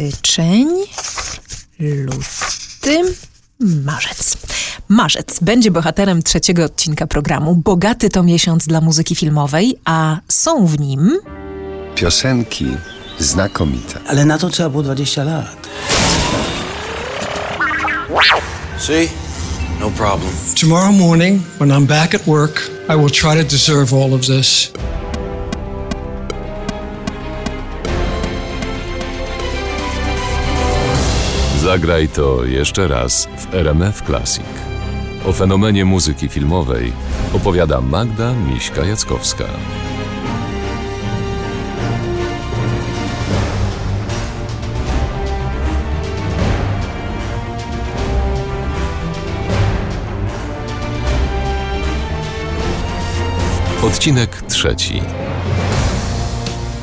styczeń, luty, marzec. Marzec będzie bohaterem trzeciego odcinka programu. Bogaty to miesiąc dla muzyki filmowej, a są w nim Piosenki znakomite. Ale na to trzeba było 20 lat. See? No problem. Tomorrow morning, when I'm back at work, I will try to deserve all of this. Zagraj to jeszcze raz w RMF Classic. O fenomenie muzyki filmowej opowiada Magda Miśka-Jackowska. Odcinek trzeci.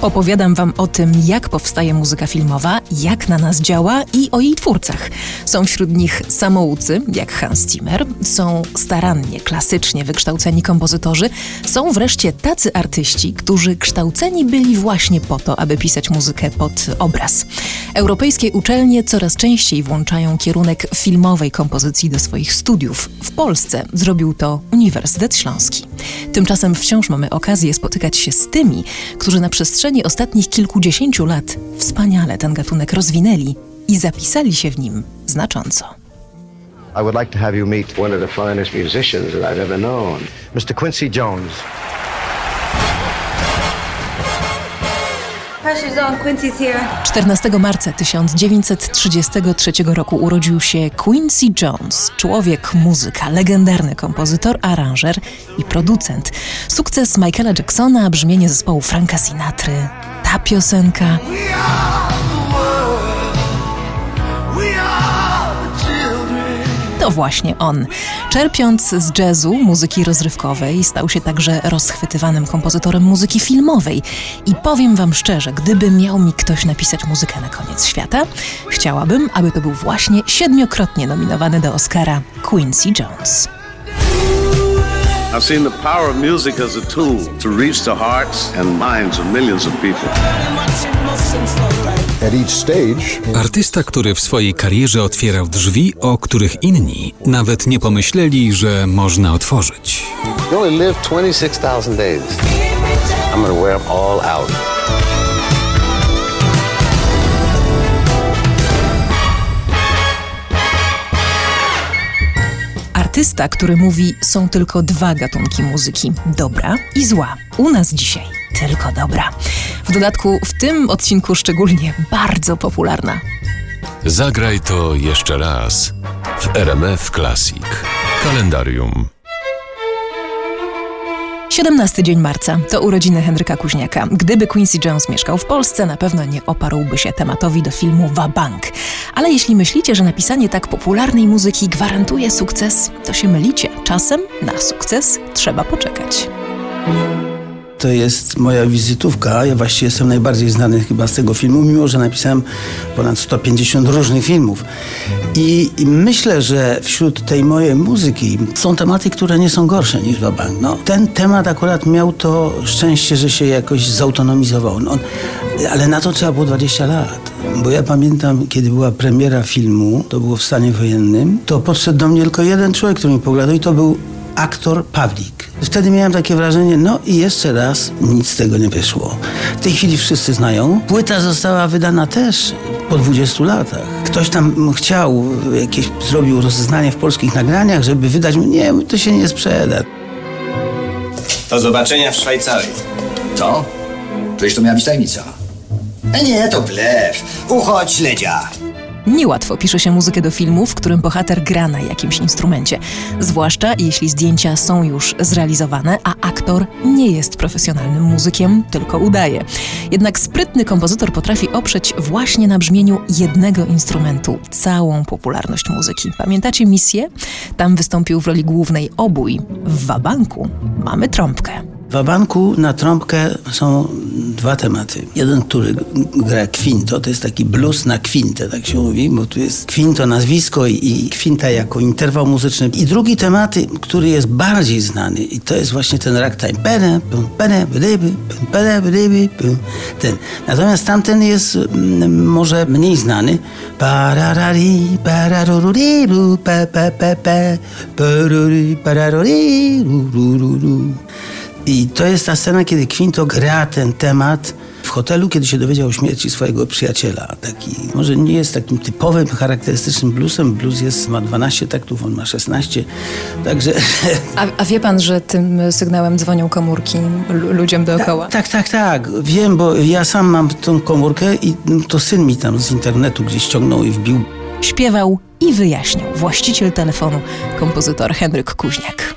Opowiadam Wam o tym, jak powstaje muzyka filmowa, jak na nas działa i o jej twórcach. Są wśród nich samoucy, jak Hans Zimmer, są starannie, klasycznie wykształceni kompozytorzy, są wreszcie tacy artyści, którzy kształceni byli właśnie po to, aby pisać muzykę pod obraz. Europejskie uczelnie coraz częściej włączają kierunek filmowej kompozycji do swoich studiów. W Polsce zrobił to Uniwersytet Śląski. Tymczasem wciąż mamy okazję spotykać się z tymi, którzy na przestrzeni ostatnich kilkudziesięciu lat wspaniale ten gatunek rozwinęli i zapisali się w nim znacząco. I would like to have you meet one of the finest musicians that I've ever known, Mr. Quincy Jones. 14 marca 1933 roku urodził się Quincy Jones, człowiek muzyka, legendarny kompozytor, aranżer i producent. Sukces Michaela Jacksona, brzmienie zespołu Franka Sinatry, ta piosenka. To właśnie on. Czerpiąc z jazzu, muzyki rozrywkowej, stał się także rozchwytywanym kompozytorem muzyki filmowej. I powiem wam szczerze, gdyby miał mi ktoś napisać muzykę na koniec świata, chciałabym, aby to był właśnie siedmiokrotnie nominowany do Oscara Quincy Jones. I've seen the power of music as a tool to reach the hearts and minds of millions of people. At each stage, Artysta, który w swojej karierze otwierał drzwi, o których inni nawet nie pomyśleli, że można otworzyć. You only live 26,000 days. I'm going to wear them all out. Artysta, który mówi, są tylko dwa gatunki muzyki: dobra i zła. U nas dzisiaj tylko dobra. W dodatku w tym odcinku szczególnie bardzo popularna. Zagraj to jeszcze raz w RMF Classic. Kalendarium. 17 dzień marca to urodziny Henryka Kuźniaka. Gdyby Quincy Jones mieszkał w Polsce, na pewno nie oparłby się tematowi do filmu Wabank. Ale jeśli myślicie, że napisanie tak popularnej muzyki gwarantuje sukces, to się mylicie. Czasem na sukces trzeba poczekać. To jest moja wizytówka. Ja właściwie jestem najbardziej znany chyba z tego filmu, mimo że napisałem ponad 150 różnych filmów. I, i myślę, że wśród tej mojej muzyki są tematy, które nie są gorsze niż Wabank. No, ten temat akurat miał to szczęście, że się jakoś zautonomizował. No, ale na to trzeba było 20 lat. Bo ja pamiętam, kiedy była premiera filmu, to było w stanie wojennym, to podszedł do mnie tylko jeden człowiek, który mi pogadał i to był aktor Pawlik. Wtedy miałem takie wrażenie, no i jeszcze raz nic z tego nie wyszło. W tej chwili wszyscy znają. Płyta została wydana też po 20 latach. Ktoś tam chciał, jakieś zrobił rozeznanie w polskich nagraniach, żeby wydać. Nie, to się nie sprzeda. Do zobaczenia w Szwajcarii. Co? Przecież to miała być tajemnica. E nie, to blef. Uchodź, śledzia. Niełatwo pisze się muzykę do filmu, w którym bohater gra na jakimś instrumencie. Zwłaszcza jeśli zdjęcia są już zrealizowane, a aktor nie jest profesjonalnym muzykiem, tylko udaje. Jednak sprytny kompozytor potrafi oprzeć właśnie na brzmieniu jednego instrumentu całą popularność muzyki. Pamiętacie misję? Tam wystąpił w roli głównej obój. W Wabanku mamy trąbkę. Wabanku na trąbkę są dwa tematy. Jeden, który gra kwinto, to jest taki blues na kwintę, tak się mówi, bo tu jest kwinto nazwisko i, kwinta jako interwał muzyczny. I drugi temat, który jest bardziej znany i to jest właśnie ten ragtime. Ten. Natomiast tamten jest mm, może mniej znany. Pararari, pararururiru, pa, pa, pa, pa, paruri, pararuriru, i to jest ta scena, kiedy Quinto gra ten temat w hotelu, kiedy się dowiedział o śmierci swojego przyjaciela. Taki, może nie jest takim typowym, charakterystycznym bluesem. Blues jest, ma 12 taktów, on ma 16. Także... A, a wie pan, że tym sygnałem dzwonią komórki ludziom dookoła? Tak, tak, tak, tak. Wiem, bo ja sam mam tą komórkę i to syn mi tam z internetu gdzieś ściągnął i wbił. Śpiewał i wyjaśniał właściciel telefonu, kompozytor Henryk Kuźniak.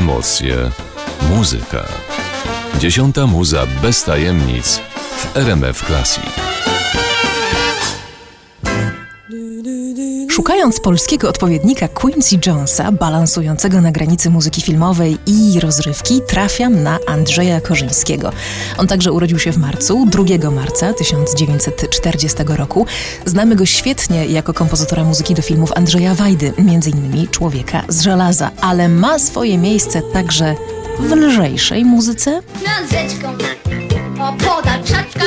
Emocje, muzyka. Dziesiąta muza bez tajemnic w RMF Classic. Szukając polskiego odpowiednika Quincy Jonesa, balansującego na granicy muzyki filmowej i rozrywki, trafiam na Andrzeja Korzyńskiego. On także urodził się w marcu, 2 marca 1940 roku. Znamy go świetnie jako kompozytora muzyki do filmów Andrzeja Wajdy, m.in. Człowieka z żelaza, ale ma swoje miejsce także w lżejszej muzyce.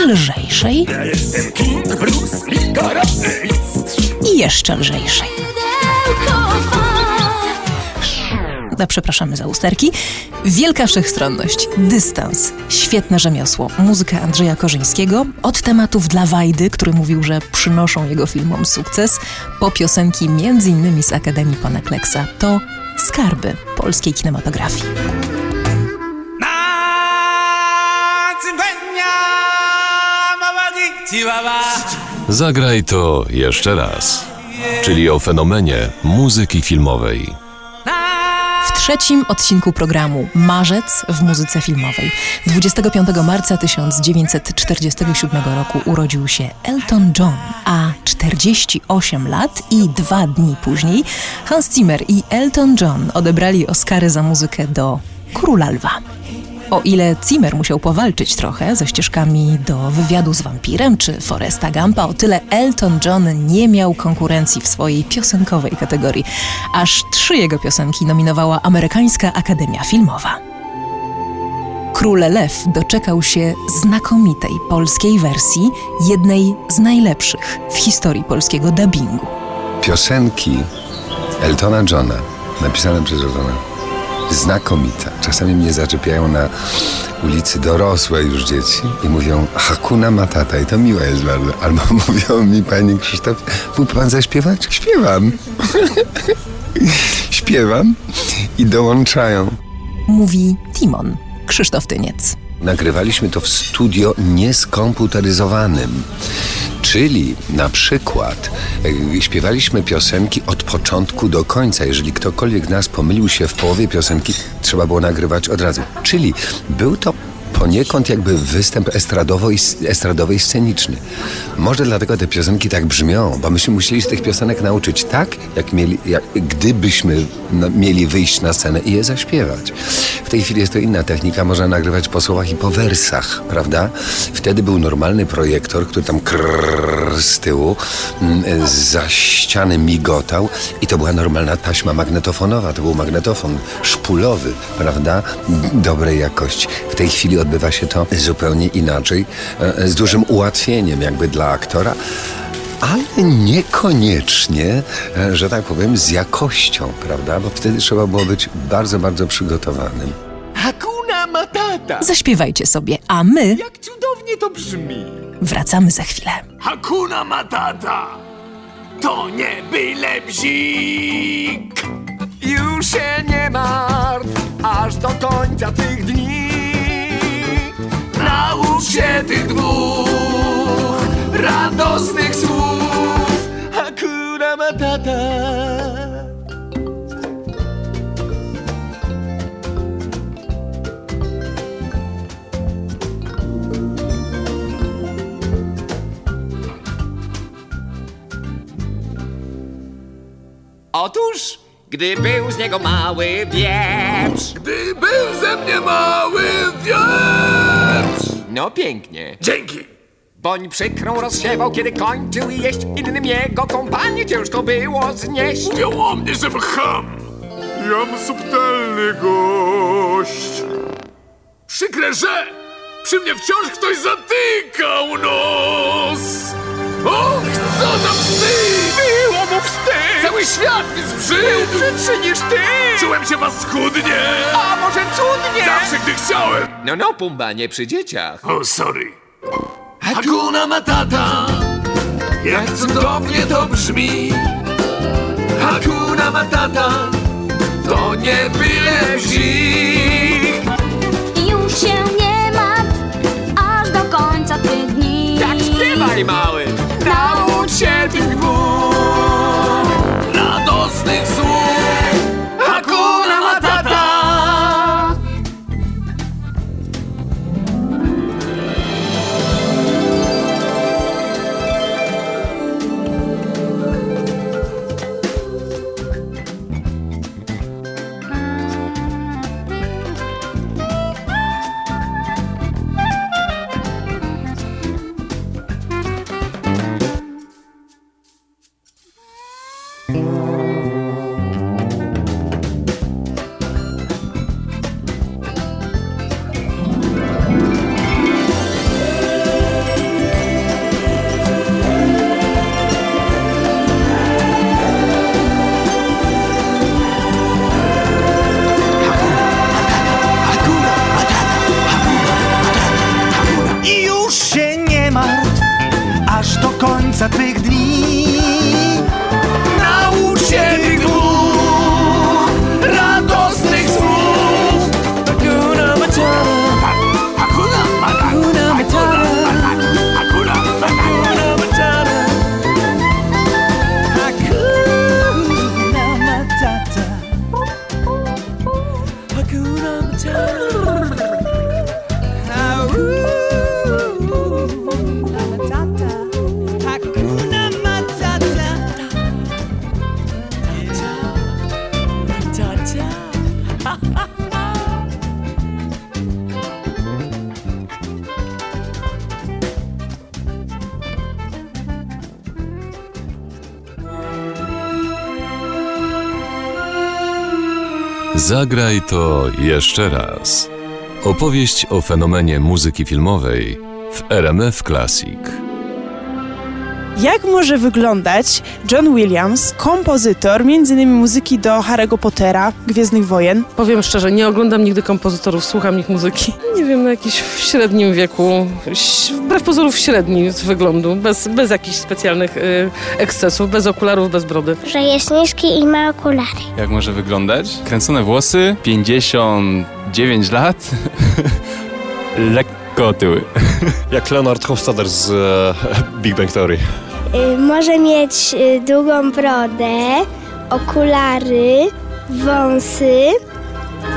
Lżejszej. Ja jestem King Bruce i jeszcze lżejszej. Da, przepraszamy za usterki. Wielka wszechstronność, dystans, świetne rzemiosło, muzyka Andrzeja Korzyńskiego, od tematów dla Wajdy, który mówił, że przynoszą jego filmom sukces, po piosenki m.in. z Akademii Pana Kleksa. To skarby polskiej kinematografii. Zagraj to jeszcze raz. Czyli o fenomenie muzyki filmowej. w trzecim odcinku programu Marzec w muzyce filmowej. 25 marca 1947 roku urodził się Elton John, a 48 lat i dwa dni później Hans Zimmer i Elton John odebrali Oscary za muzykę do Króla Lwa. O ile Zimmer musiał powalczyć trochę ze ścieżkami do wywiadu z wampirem czy Foresta Gampa, o tyle Elton John nie miał konkurencji w swojej piosenkowej kategorii. Aż trzy jego piosenki nominowała Amerykańska Akademia Filmowa. Król Lew doczekał się znakomitej polskiej wersji, jednej z najlepszych w historii polskiego dubbingu. Piosenki Eltona Johna, napisane przez Eltona, znakomita. Czasami mnie zaczepiają na ulicy dorosłe już dzieci i mówią Hakuna Matata i to miłe jest bardzo. Albo mówią mi, panie Krzysztof, mógł pan zaśpiewać? Śpiewam. Śpiewam i dołączają. Mówi Timon, Krzysztof Tyniec. Nagrywaliśmy to w studio nieskomputeryzowanym. Czyli na przykład e, śpiewaliśmy piosenki od początku do końca. Jeżeli ktokolwiek nas pomylił się w połowie piosenki, trzeba było nagrywać od razu. Czyli był to poniekąd jakby występ estradowo estradowy i sceniczny. Może dlatego te piosenki tak brzmią, bo myśmy musieli się tych piosenek nauczyć tak, jak, mieli, jak gdybyśmy no, mieli wyjść na scenę i je zaśpiewać. W tej chwili jest to inna technika, można nagrywać po słowach i po wersach, prawda? Wtedy był normalny projektor, który tam krrr z tyłu mm, za ściany migotał i to była normalna taśma magnetofonowa, to był magnetofon szpulowy, prawda? Dobrej jakości. W tej chwili odbywa się to zupełnie inaczej, e, z dużym ułatwieniem jakby dla aktora ale niekoniecznie, e, że tak powiem, z jakością, prawda? Bo wtedy trzeba było być bardzo, bardzo przygotowanym. Hakuna Matata! Zaśpiewajcie sobie, a my Jak cudownie to brzmi! wracamy za chwilę. Hakuna Matata! To nie byle bzik! Już się nie martw, aż do końca tych dni. Naucz się tych dwóch radosnych słów. Hakuna Matata! Otóż, gdy był z niego mały wieprz. Gdy był ze mnie mały wieprz. No pięknie. Dzięki. Boń przykrą rozsiewał, kiedy kończył jeść Innym jego kompanię ciężko było znieść Mówią o mnie, że ham Jam subtelny gość Przykre, że przy mnie wciąż ktoś zatykał nos Och, co za wstyd! Było mu wstyd! Cały świat mi zbrzydł! Brzydszy niż ty! Czułem się paskudnie! A może cudnie! Zawsze, gdy chciałem! No, no, Pumba, nie przy dzieciach. O, sorry. Hakuna Matata Jak cudownie to brzmi Hakuna Matata To nie byle bzik do końca tych Zagraj to jeszcze raz. Opowieść o fenomenie muzyki filmowej w RMF Classic. Jak może wyglądać John Williams, kompozytor m.in. muzyki do Harry'ego Pottera, Gwiezdnych Wojen? Powiem szczerze, nie oglądam nigdy kompozytorów, słucham ich muzyki. Nie wiem, na jakiś w średnim wieku, wbrew pozorów średni z wyglądu, bez, bez jakichś specjalnych y, ekscesów, bez okularów, bez brody. Że jest niski i ma okulary. Jak może wyglądać? Kręcone włosy, 59 lat, lekko tyły. Jak Leonard Hofstadter z e, Big Bang Theory. Y, może mieć y, długą brodę, okulary, wąsy.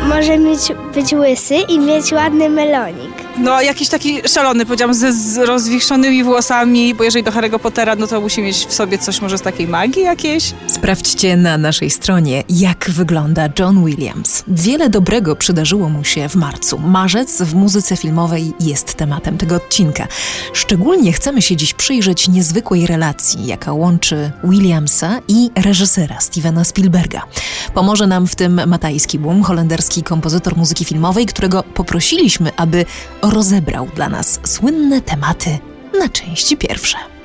Może mieć, być łysy i mieć ładny melonik. No, jakiś taki szalony, powiedziałam, ze z rozwichrzonymi włosami, bo jeżeli do Harry'ego Pottera, no to musi mieć w sobie coś może z takiej magii jakiejś. Sprawdźcie na naszej stronie, jak wygląda John Williams. Wiele dobrego przydarzyło mu się w marcu. Marzec w muzyce filmowej jest tematem tego odcinka. Szczególnie chcemy się dziś przyjrzeć niezwykłej relacji, jaka łączy Williamsa i reżysera Stevena Spielberga. Pomoże nam w tym Matajski Boom, holenderski kompozytor muzyki filmowej, którego poprosiliśmy, aby rozebrał dla nas słynne tematy na części pierwsze.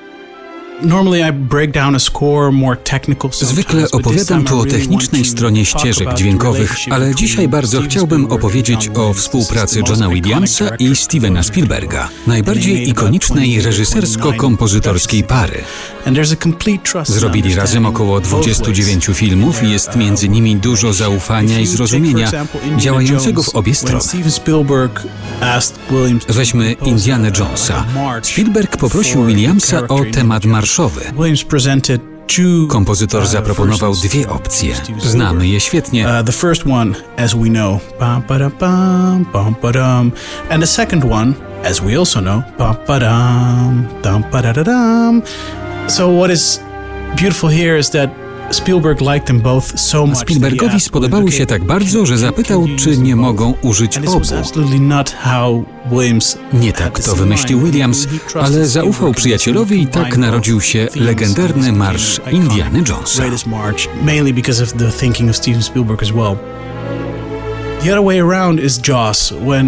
Zwykle opowiadam tu o technicznej stronie ścieżek dźwiękowych, ale dzisiaj bardzo chciałbym opowiedzieć o współpracy Johna Williamsa i Stevena Spielberga, najbardziej ikonicznej reżysersko-kompozytorskiej pary. Zrobili razem około 29 filmów i jest między nimi dużo zaufania i zrozumienia działającego w obie strony. Weźmy Indiana Jonesa. Spielberg poprosił Williamsa o temat marszowy. Uh, Kompozytor zaproponował dwie opcje. Znamy je świetnie. Uh, the first one, as we know, bum ba bum bum ba dum, and the second one, as we also know, bum ba dum dum ba da dum. So what is beautiful here is that Spielbergowi spodobały się tak bardzo, że zapytał, czy nie mogą użyć obu. Nie tak to wymyślił Williams, ale zaufał przyjacielowi i tak narodził się legendarny marsz Indiana Jonesa.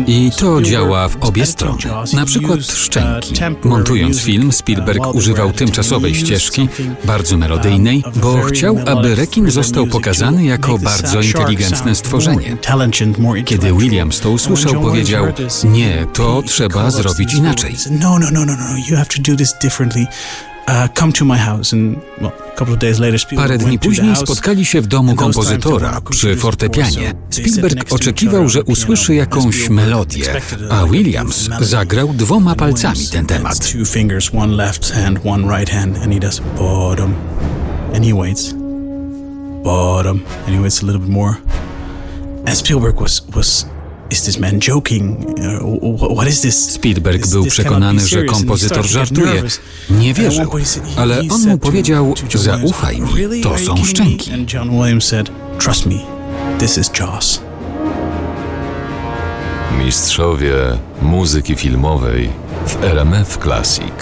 I to działa w obie strony. Na przykład Szczęki. Montując film, Spielberg używał tymczasowej ścieżki, bardzo melodyjnej, bo chciał, aby rekin został pokazany jako bardzo inteligentne stworzenie. Kiedy Williams to usłyszał, powiedział: Nie, to trzeba zrobić inaczej. No, no, no, no, no, you have to do this differently. Parę dni później spotkali się w domu kompozytora przy fortepianie. Spielberg oczekiwał, że usłyszy jakąś melodię, a Williams zagrał dwoma palcami ten temat. And Spielberg? Spielberg był przekonany, że kompozytor żartuje. Nie wierzył, ale on mu powiedział: Zaufaj mi, to są szczęki. John Williams said, Trust me, this is Jaws. Mistrzowie muzyki filmowej w RMF Classic.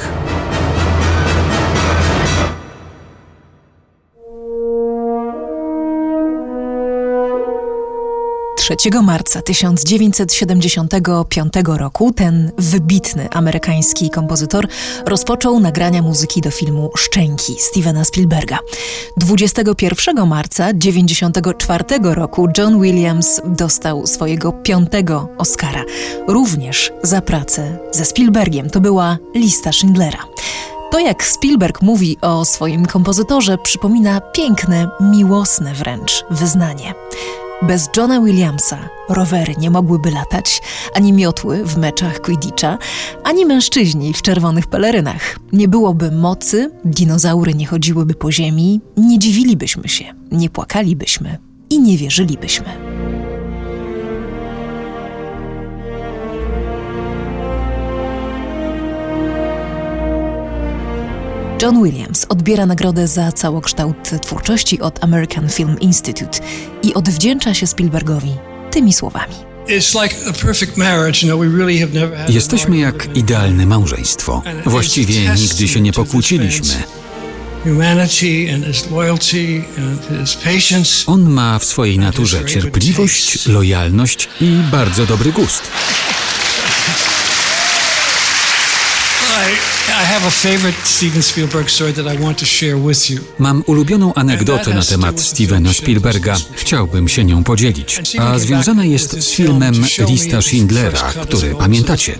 3 marca 1975 roku ten wybitny amerykański kompozytor rozpoczął nagrania muzyki do filmu Szczęki Stevena Spielberga. 21 marca 1994 roku John Williams dostał swojego piątego Oscara, również za pracę ze Spielbergiem. To była lista Schindlera. To, jak Spielberg mówi o swoim kompozytorze, przypomina piękne, miłosne wręcz wyznanie. Bez Johna Williamsa rowery nie mogłyby latać, ani miotły w meczach Quidditcha, ani mężczyźni w czerwonych pelerynach. Nie byłoby mocy, dinozaury nie chodziłyby po ziemi, nie dziwilibyśmy się, nie płakalibyśmy i nie wierzylibyśmy. John Williams odbiera nagrodę za całokształt twórczości od American Film Institute i odwdzięcza się Spielbergowi tymi słowami. Jesteśmy jak idealne małżeństwo. Właściwie nigdy się nie pokłóciliśmy. On ma w swojej naturze cierpliwość, lojalność i bardzo dobry gust. I, I have a favorite Steven Spielberg story that I want to share with you. Mam ulubioną anegdotę na temat Stevena Spielberga. Chciałbym się nią podzielić. A związana jest z filmem Lista Schindlera, który pamiętacie.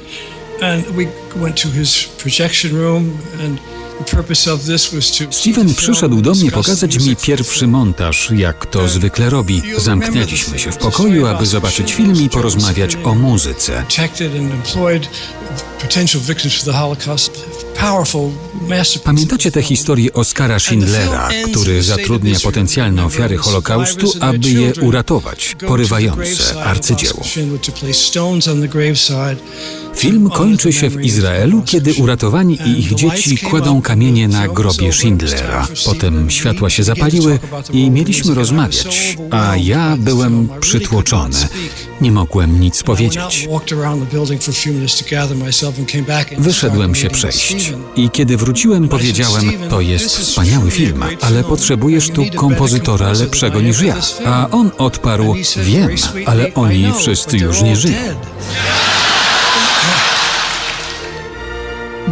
Steven przyszedł do mnie pokazać mi pierwszy montaż, jak to zwykle robi. Zamknęliśmy się w pokoju, aby zobaczyć film i porozmawiać o muzyce. Pamiętacie tę historię Oskara Schindlera, który zatrudnia potencjalne ofiary Holokaustu, aby je uratować? Porywające arcydzieło. Film kończy się w Izraelu, kiedy uratowani i ich dzieci kładą kamienie na grobie Schindlera. Potem światła się zapaliły i mieliśmy rozmawiać, a ja byłem przytłoczony. Nie mogłem nic powiedzieć. Wyszedłem się przejść i kiedy wróciłem powiedziałem, to jest wspaniały film, ale potrzebujesz tu kompozytora lepszego niż ja. A on odparł, wiem, ale oni wszyscy już nie żyją.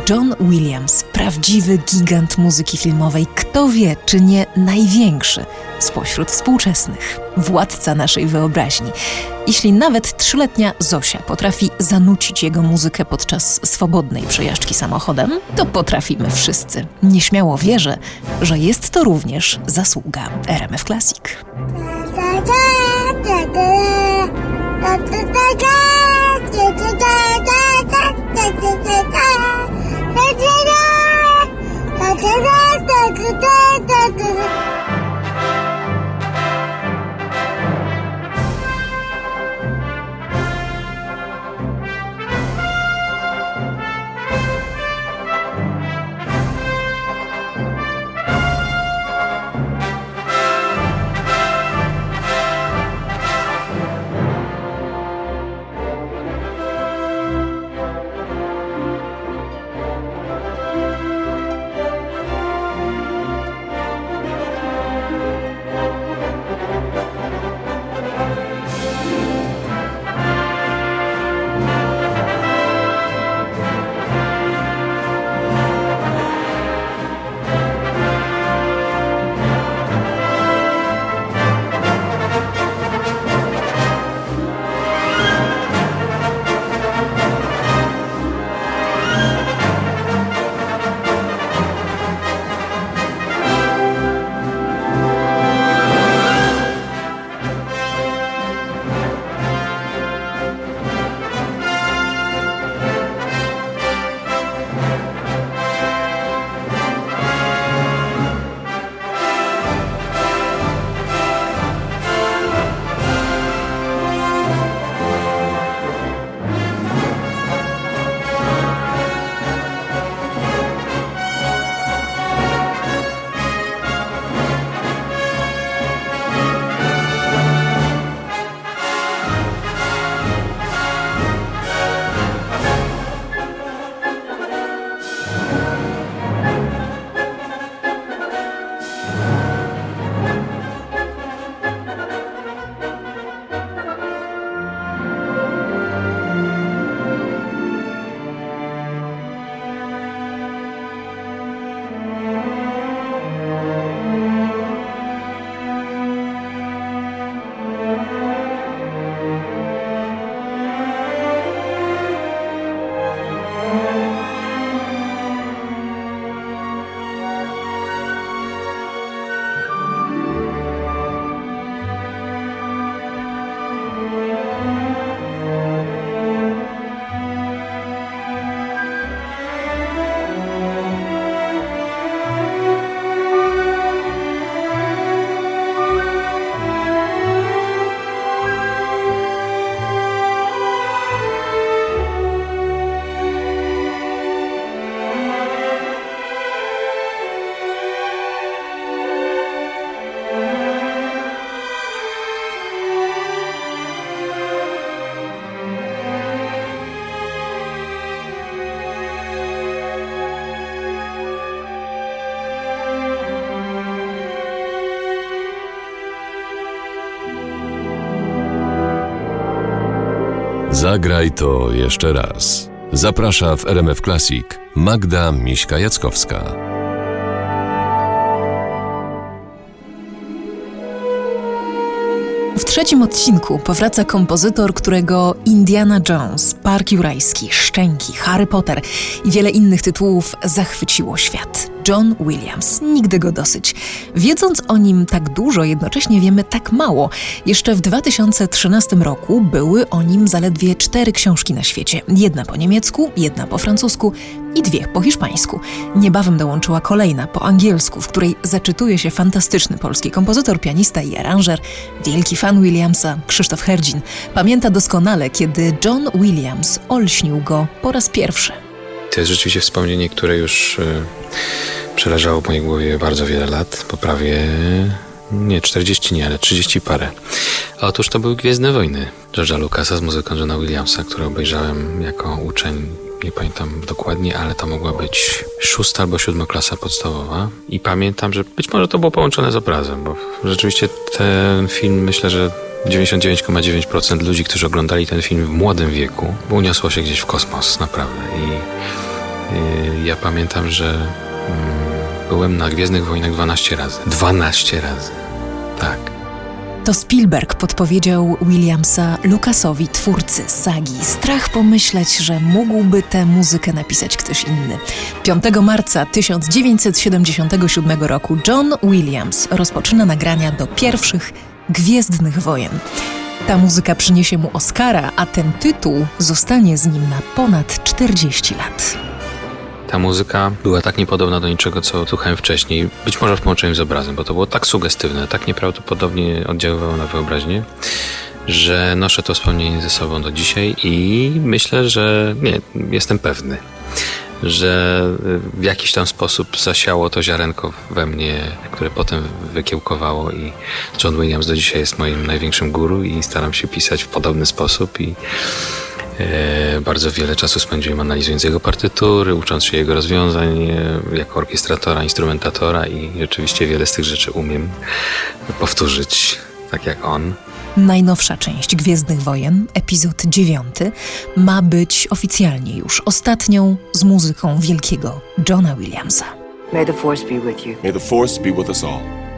John Williams, prawdziwy gigant muzyki filmowej, kto wie, czy nie największy spośród współczesnych, władca naszej wyobraźni jeśli nawet trzyletnia Zosia potrafi zanucić jego muzykę podczas swobodnej przejażdżki samochodem, to potrafimy wszyscy. Nieśmiało wierzę, że jest to również zasługa RMF Classic. Da Zagraj to jeszcze raz. Zaprasza w RMF Classic Magda Miśka-Jackowska. W trzecim odcinku powraca kompozytor, którego Indiana Jones, Park Jurajski, Szczęki, Harry Potter i wiele innych tytułów zachwyciło świat. John Williams. Nigdy go dosyć. Wiedząc o nim tak dużo, jednocześnie wiemy tak mało. Jeszcze w 2013 roku były o nim zaledwie cztery książki na świecie. Jedna po niemiecku, jedna po francusku i dwie po hiszpańsku. Niebawem dołączyła kolejna po angielsku, w której zaczytuje się fantastyczny polski kompozytor, pianista i aranżer, wielki fan Williamsa, Krzysztof Herdzin. Pamięta doskonale, kiedy John Williams olśnił go po raz pierwszy. To jest rzeczywiście wspomnienie, które już y, przeleżało w mojej głowie bardzo wiele lat, po prawie nie 40 nie, ale 30 parę. A otóż to były Gwiezdne Wojny George'a Lucasa z muzyką Johna Williamsa, które obejrzałem jako uczeń nie pamiętam dokładnie, ale to mogła być szósta albo siódma klasa podstawowa. I pamiętam, że być może to było połączone z obrazem, bo rzeczywiście ten film myślę, że 99,9% ludzi, którzy oglądali ten film w młodym wieku, uniosło się gdzieś w kosmos, naprawdę. I, i ja pamiętam, że mm, byłem na Gwiezdnych Wojnach 12 razy. 12 razy. Tak. To Spielberg podpowiedział Williamsa Lucasowi, twórcy sagi. Strach pomyśleć, że mógłby tę muzykę napisać ktoś inny. 5 marca 1977 roku John Williams rozpoczyna nagrania do pierwszych Gwiezdnych Wojen. Ta muzyka przyniesie mu Oscara, a ten tytuł zostanie z nim na ponad 40 lat. Ta muzyka była tak niepodobna do niczego, co słuchałem wcześniej, być może w połączeniu z obrazem, bo to było tak sugestywne, tak nieprawdopodobnie oddziaływało na wyobraźnię, że noszę to wspomnienie ze sobą do dzisiaj i myślę, że nie, jestem pewny, że w jakiś tam sposób zasiało to ziarenko we mnie, które potem wykiełkowało i John Williams do dzisiaj jest moim największym guru i staram się pisać w podobny sposób i bardzo wiele czasu spędziłem analizując jego partytury, ucząc się jego rozwiązań e, jako orkiestratora, instrumentatora i rzeczywiście wiele z tych rzeczy umiem powtórzyć tak jak on. Najnowsza część Gwiezdnych Wojen, epizod 9, ma być oficjalnie już ostatnią z muzyką wielkiego Johna Williamsa. May the force be with you. May the force be with us all.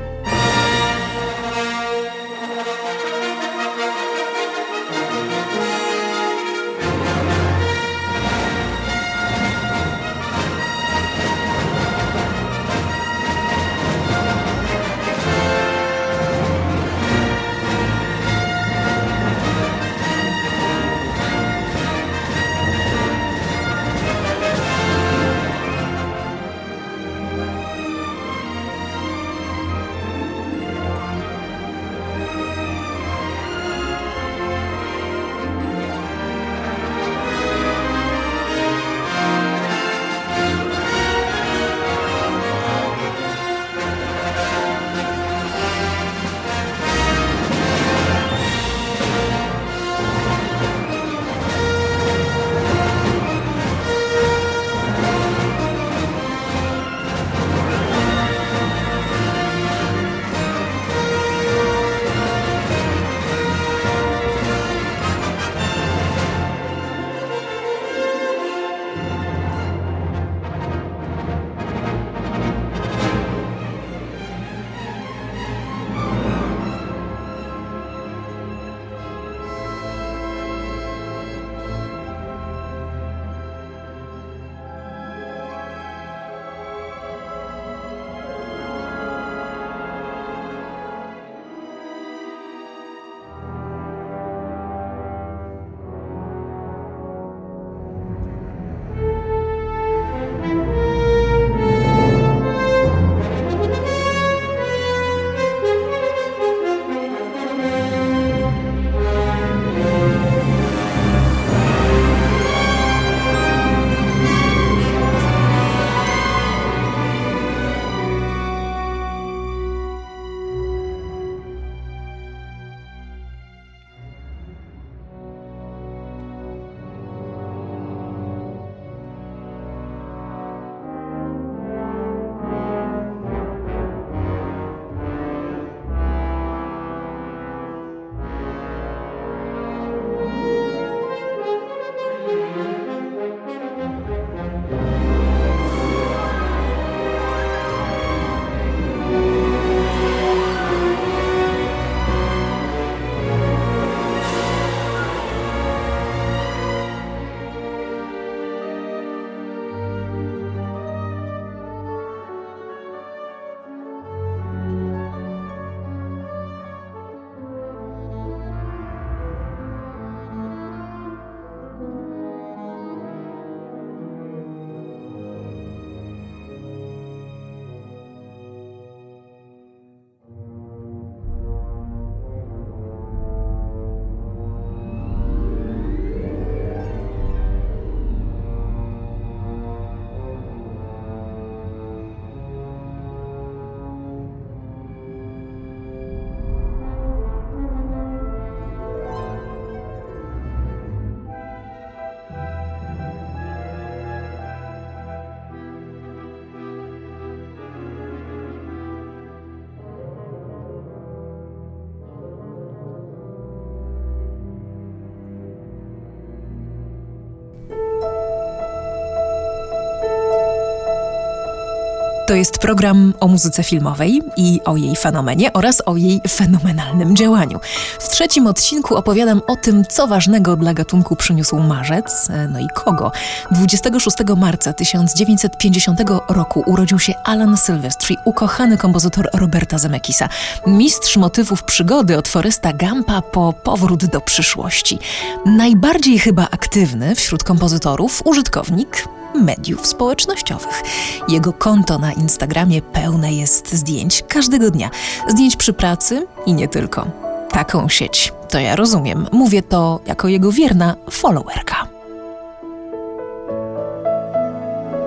To jest program o muzyce filmowej i o jej fenomenie oraz o jej fenomenalnym działaniu. W trzecim odcinku opowiadam o tym, co ważnego dla gatunku przyniósł marzec, no i kogo. 26 marca 1950 roku urodził się Alan Silvestri, ukochany kompozytor Roberta Zemekisa, mistrz motywów przygody od Foresta Gampa po powrót do przyszłości. Najbardziej chyba aktywny wśród kompozytorów użytkownik mediów społecznościowych. Jego konto na Instagramie pełne jest zdjęć każdego dnia. Zdjęć przy pracy i nie tylko. Taką sieć to ja rozumiem. Mówię to jako jego wierna followerka.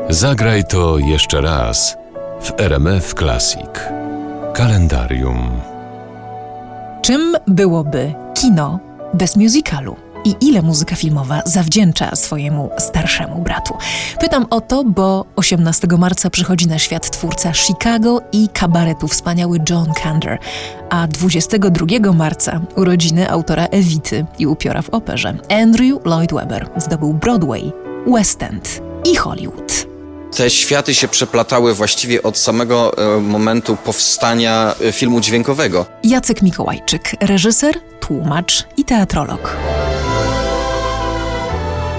Zagraj to jeszcze raz w RMF Classic. Kalendarium. Czym byłoby kino bez musicalu? I ile muzyka filmowa zawdzięcza swojemu starszemu bratu. Pytam o to, bo 18 marca przychodzi na świat twórca Chicago i kabaretu wspaniały John Kander, a 22 marca urodziny autora Ewity i upiora w operze. Andrew Lloyd Webber zdobył Broadway, West End i Hollywood te światy się przeplatały właściwie od samego e, momentu powstania e, filmu dźwiękowego. Jacek Mikołajczyk, reżyser, tłumacz i teatrolog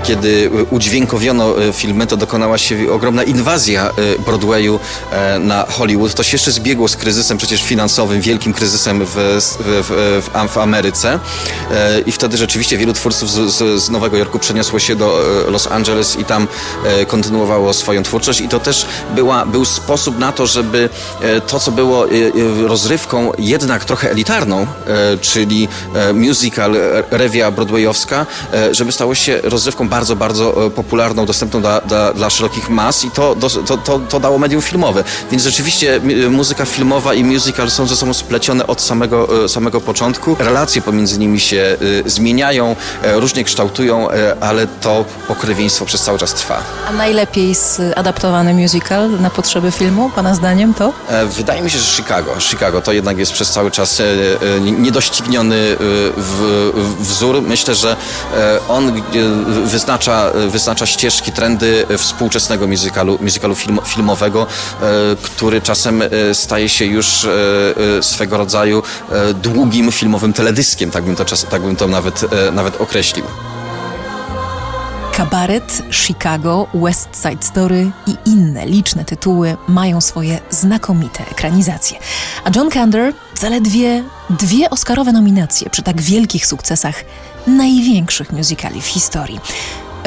kiedy udźwiękowiono e, filmy, to dokonała się ogromna inwazja e, Broadwayu e, na Hollywood. To się jeszcze zbiegło z kryzysem przecież finansowym, wielkim kryzysem w, w, w, w Ameryce. I wtedy rzeczywiście wielu twórców z, z, z, Nowego Jorku przeniosło się do Los Angeles i tam kontynuowało swoją twórczość. I to też była, był sposób na to, żeby to, co było rozrywką jednak trochę elitarną, czyli musical, rewia broadwayowska, żeby stało się rozrywką bardzo, bardzo e, popularną, dostępną dla, dla, dla szerokich mas i to, to, to, to, dało medium filmowe. Więc rzeczywiście muzyka filmowa i musical są ze sobą splecione od samego, e, samego początku. Relacje pomiędzy nimi się e, zmieniają, różnie kształtują, ale to pokrewieństwo przez cały czas trwa. A najlepiej zadaptowany musical na potrzeby filmu, pana zdaniem to? Wydaje mi się, że Chicago. Chicago to jednak jest przez cały czas niedościgniony wzór. Myślę, że on wyznacza, wyznacza ścieżki, trendy współczesnego musicalu, musicalu film, filmowego, e, który czasem e, staje się już e, swego rodzaju długim filmowym teledyskiem, tak bym to, czas, tak bym to nawet, nawet określił. Kabaret, Chicago, West Side Story i inne liczne tytuły mają swoje znakomite ekranizacje. A John Kander zaledwie dwie Oscarowe nominacje przy tak wielkich sukcesach największych musicali w historii.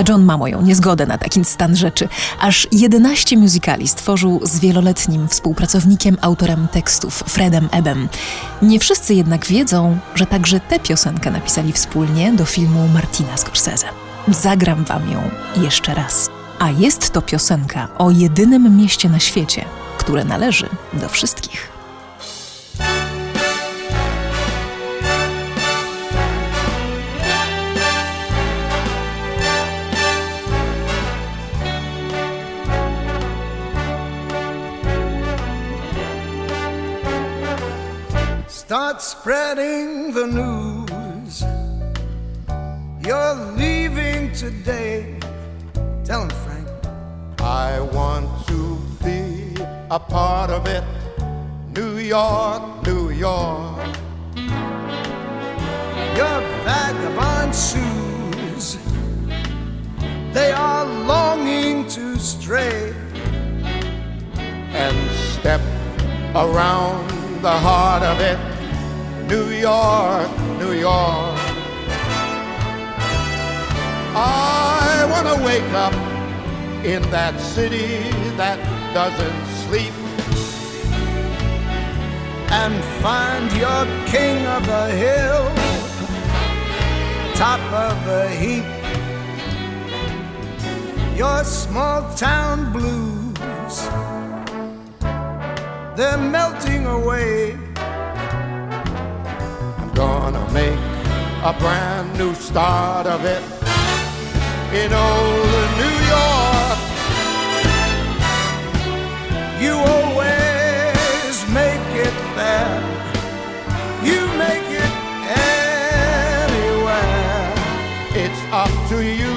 John ma moją niezgodę na taki stan rzeczy. Aż 11 musicali stworzył z wieloletnim współpracownikiem, autorem tekstów Fredem Ebem. Nie wszyscy jednak wiedzą, że także tę piosenkę napisali wspólnie do filmu Martina Scorsese. Zagram wam ją jeszcze raz. A jest to piosenka o jedynym mieście na świecie, które należy do wszystkich. Start spreading the news. You're leaving today. Tell him, Frank. I want to be a part of it. New York, New York. Your vagabond shoes, they are longing to stray and step around the heart of it. New York, New York. I want to wake up in that city that doesn't sleep and find your king of the hill, top of the heap. Your small town blues, they're melting away gonna make a brand new start of it in old New York. You always make it there. You make it anywhere. It's up to you,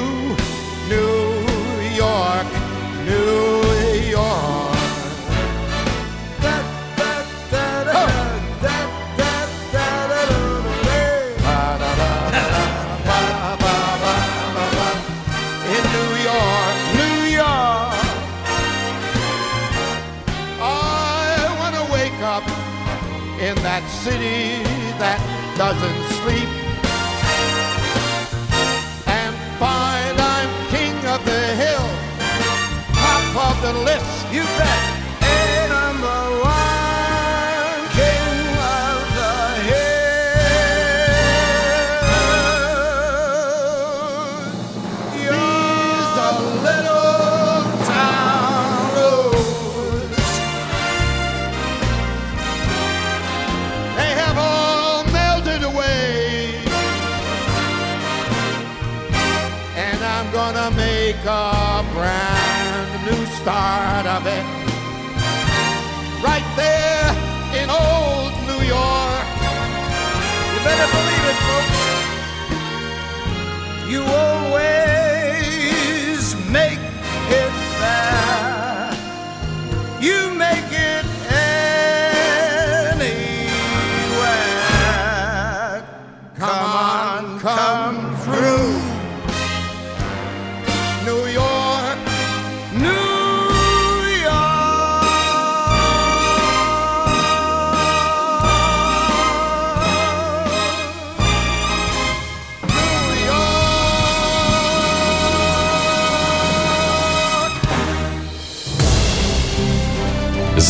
city that doesn't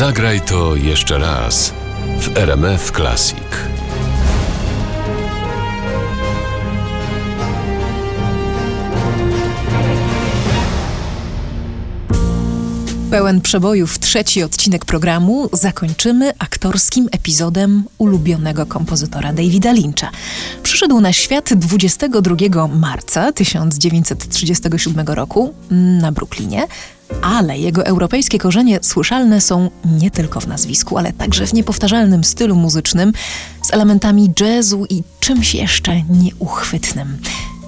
Zagraj to jeszcze raz w RMF Classic. Pełen przebojów trzeci odcinek programu zakończymy aktorskim epizodem ulubionego kompozytora Davida Lyncha. Przyszedł na świat 22 marca 1937 roku na Brooklynie, ale jego europejskie korzenie słyszalne są nie tylko w nazwisku, ale także w niepowtarzalnym stylu muzycznym z elementami jazzu i czymś jeszcze nieuchwytnym.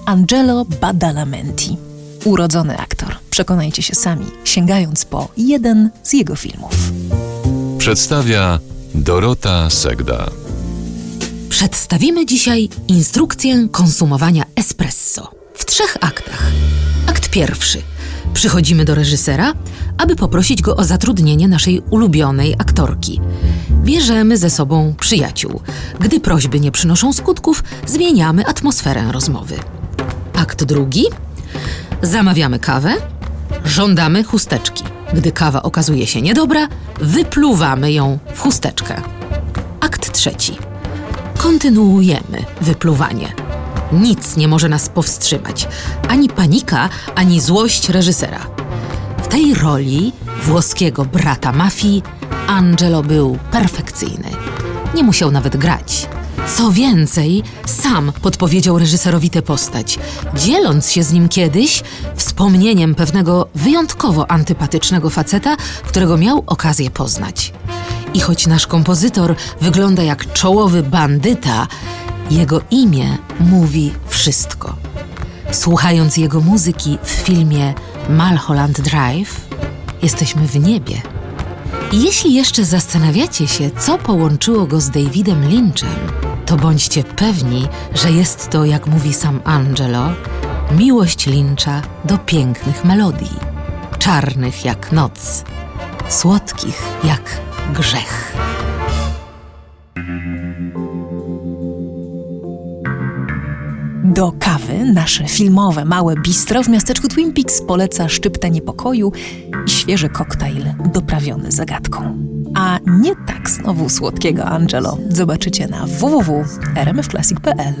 Angelo Badalamenti. Urodzony aktor. Przekonajcie się sami, sięgając po jeden z jego filmów. Przedstawia Dorota Segda. Przedstawimy dzisiaj instrukcję konsumowania espresso w trzech aktach. Akt pierwszy. Przychodzimy do reżysera, aby poprosić go o zatrudnienie naszej ulubionej aktorki. Bierzemy ze sobą przyjaciół. Gdy prośby nie przynoszą skutków, zmieniamy atmosferę rozmowy. Akt drugi. Zamawiamy kawę, żądamy chusteczki. Gdy kawa okazuje się niedobra, wypluwamy ją w chusteczkę. Akt trzeci. Kontynuujemy wypluwanie. Nic nie może nas powstrzymać, ani panika, ani złość reżysera. W tej roli włoskiego brata mafii Angelo był perfekcyjny. Nie musiał nawet grać. Co więcej, sam podpowiedział reżyserowi tę postać, dzieląc się z nim kiedyś wspomnieniem pewnego wyjątkowo antypatycznego faceta, którego miał okazję poznać. I choć nasz kompozytor wygląda jak czołowy bandyta, jego imię mówi wszystko. Słuchając jego muzyki w filmie Mulholland Drive, jesteśmy w niebie. Jeśli jeszcze zastanawiacie się, co połączyło go z Davidem Lynchem, to bądźcie pewni, że jest to, jak mówi sam Angelo, miłość Lyncha do pięknych melodii, czarnych jak noc, słodkich jak grzech. Do kawy nasze filmowe małe bistro w miasteczku Twin Peaks poleca szczyptę niepokoju i świeży koktajl doprawiony zagadką. A nie tak znowu słodkiego Angelo zobaczycie na www.rmfclassic.pl.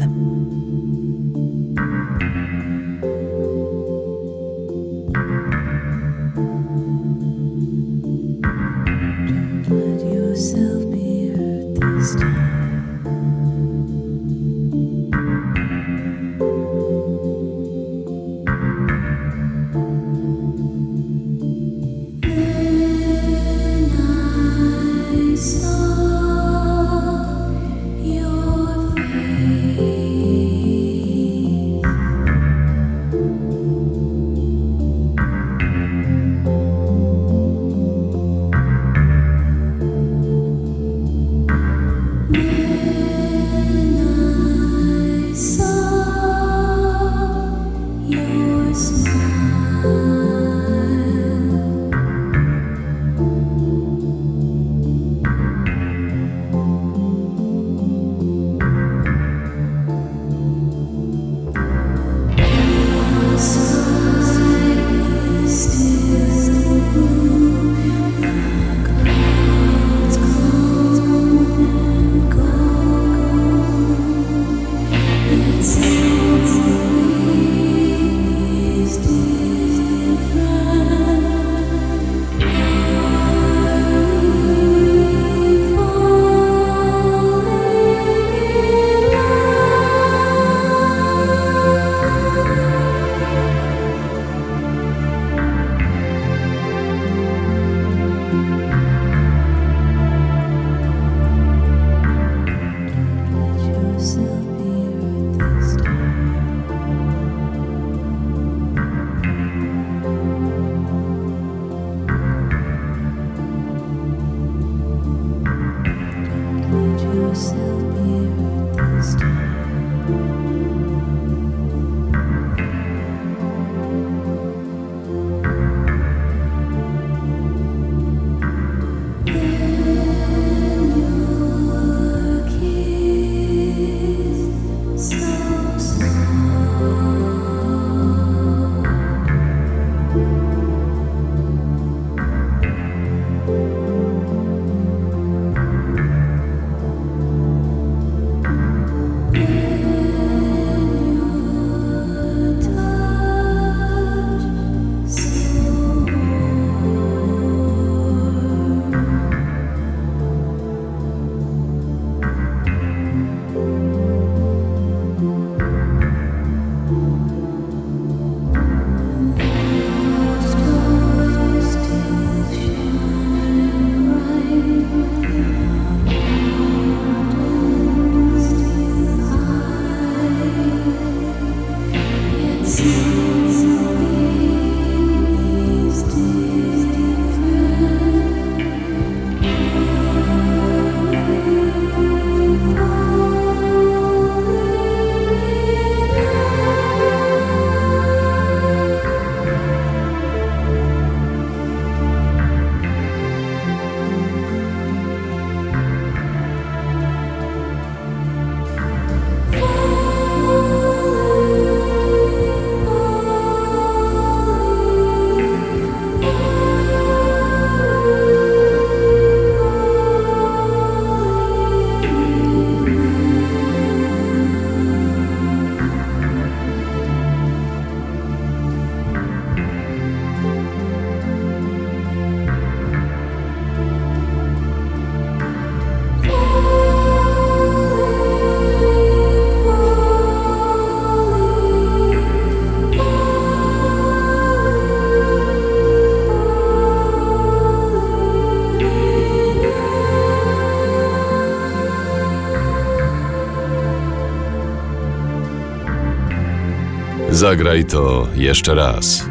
Zagraj to jeszcze raz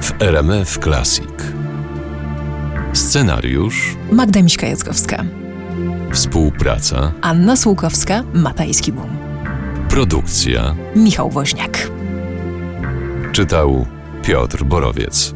w RMF Classic. Scenariusz, Magda Miśka-Jackowska, współpraca, Anna Słukowska, Matajski Bum, produkcja. Michał Woźniak. Czytał Piotr Borowiec.